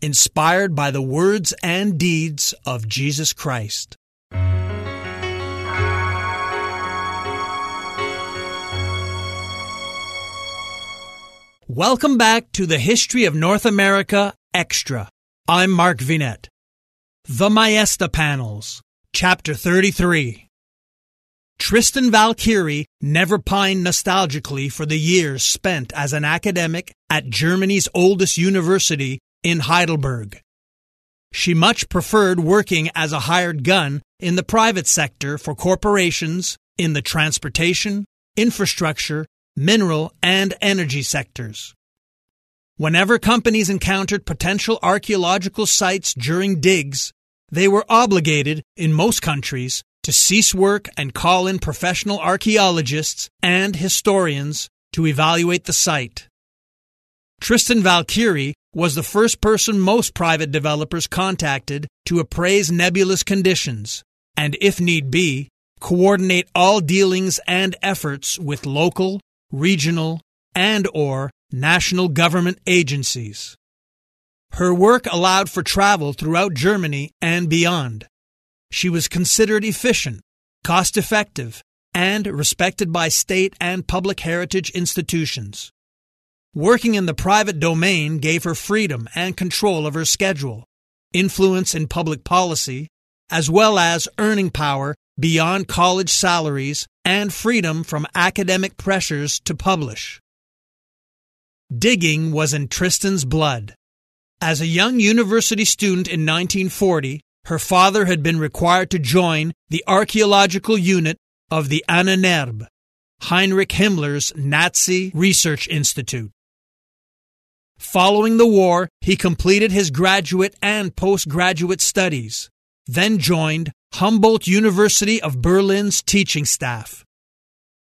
inspired by the words and deeds of Jesus Christ. Welcome back to the History of North America Extra. I'm Mark Vinet. The Maesta Panels, Chapter 33. Tristan Valkyrie never pined nostalgically for the years spent as an academic at Germany's oldest university in Heidelberg. She much preferred working as a hired gun in the private sector for corporations in the transportation, infrastructure, mineral, and energy sectors. Whenever companies encountered potential archaeological sites during digs, they were obligated, in most countries, to cease work and call in professional archaeologists and historians to evaluate the site. Tristan Valkyrie was the first person most private developers contacted to appraise nebulous conditions and, if need be, coordinate all dealings and efforts with local, regional, and or national government agencies. Her work allowed for travel throughout Germany and beyond. She was considered efficient, cost effective, and respected by state and public heritage institutions. Working in the private domain gave her freedom and control of her schedule, influence in public policy, as well as earning power beyond college salaries and freedom from academic pressures to publish. Digging was in Tristan's blood. As a young university student in 1940, her father had been required to join the archaeological unit of the Ahnenerbe, Heinrich Himmler's Nazi Research Institute. Following the war, he completed his graduate and postgraduate studies, then joined Humboldt University of Berlin's teaching staff.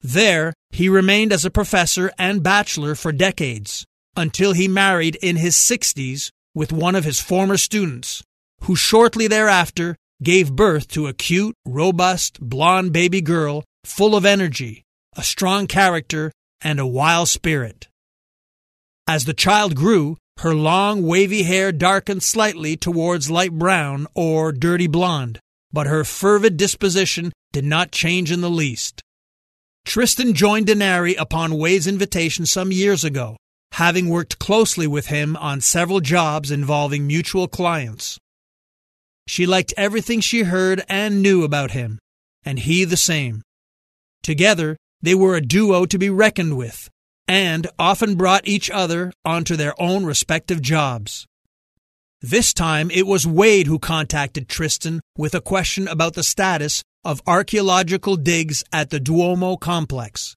There, he remained as a professor and bachelor for decades until he married in his 60s with one of his former students, who shortly thereafter gave birth to a cute, robust, blonde baby girl full of energy, a strong character, and a wild spirit. As the child grew, her long, wavy hair darkened slightly towards light brown or dirty blonde, but her fervid disposition did not change in the least. Tristan joined Denary upon Wade's invitation some years ago, having worked closely with him on several jobs involving mutual clients. She liked everything she heard and knew about him, and he the same. Together, they were a duo to be reckoned with, and often brought each other onto their own respective jobs. This time it was Wade who contacted Tristan with a question about the status of archaeological digs at the Duomo complex.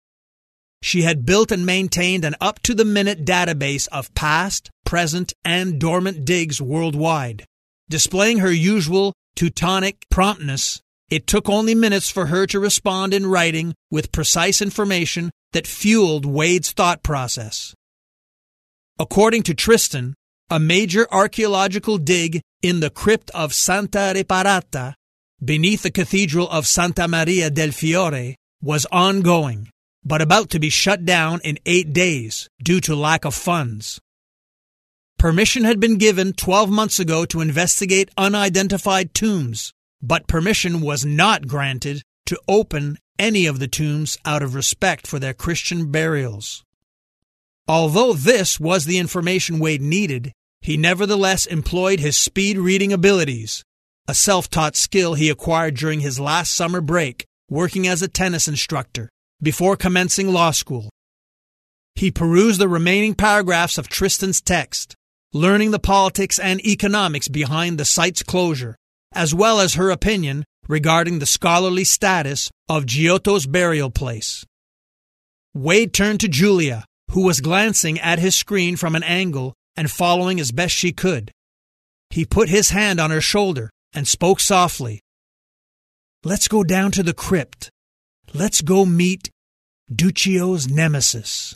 She had built and maintained an up to the minute database of past, present, and dormant digs worldwide. Displaying her usual Teutonic promptness, it took only minutes for her to respond in writing with precise information that fueled Wade's thought process. According to Tristan, a major archaeological dig in the crypt of Santa Reparata, beneath the cathedral of Santa Maria del Fiore, was ongoing, but about to be shut down in eight days due to lack of funds. Permission had been given 12 months ago to investigate unidentified tombs, but permission was not granted to open any of the tombs out of respect for their Christian burials. Although this was the information Wade needed, he nevertheless employed his speed reading abilities, a self taught skill he acquired during his last summer break working as a tennis instructor before commencing law school. He perused the remaining paragraphs of Tristan's text, learning the politics and economics behind the site's closure, as well as her opinion regarding the scholarly status of Giotto's burial place. Wade turned to Julia, who was glancing at his screen from an angle and following as best she could. He put his hand on her shoulder and spoke softly. Let's go down to the crypt. Let's go meet Duccio's nemesis.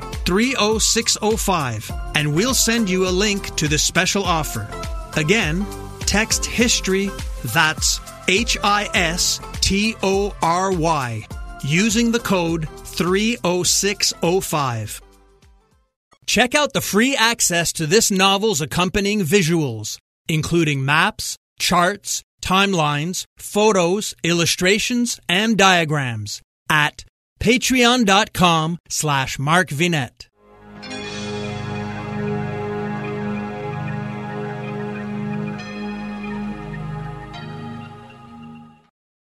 30605 and we'll send you a link to the special offer. Again, text history, that's H I S T O R Y, using the code 30605. Check out the free access to this novel's accompanying visuals, including maps, charts, timelines, photos, illustrations, and diagrams at patreon.com slash markvinet.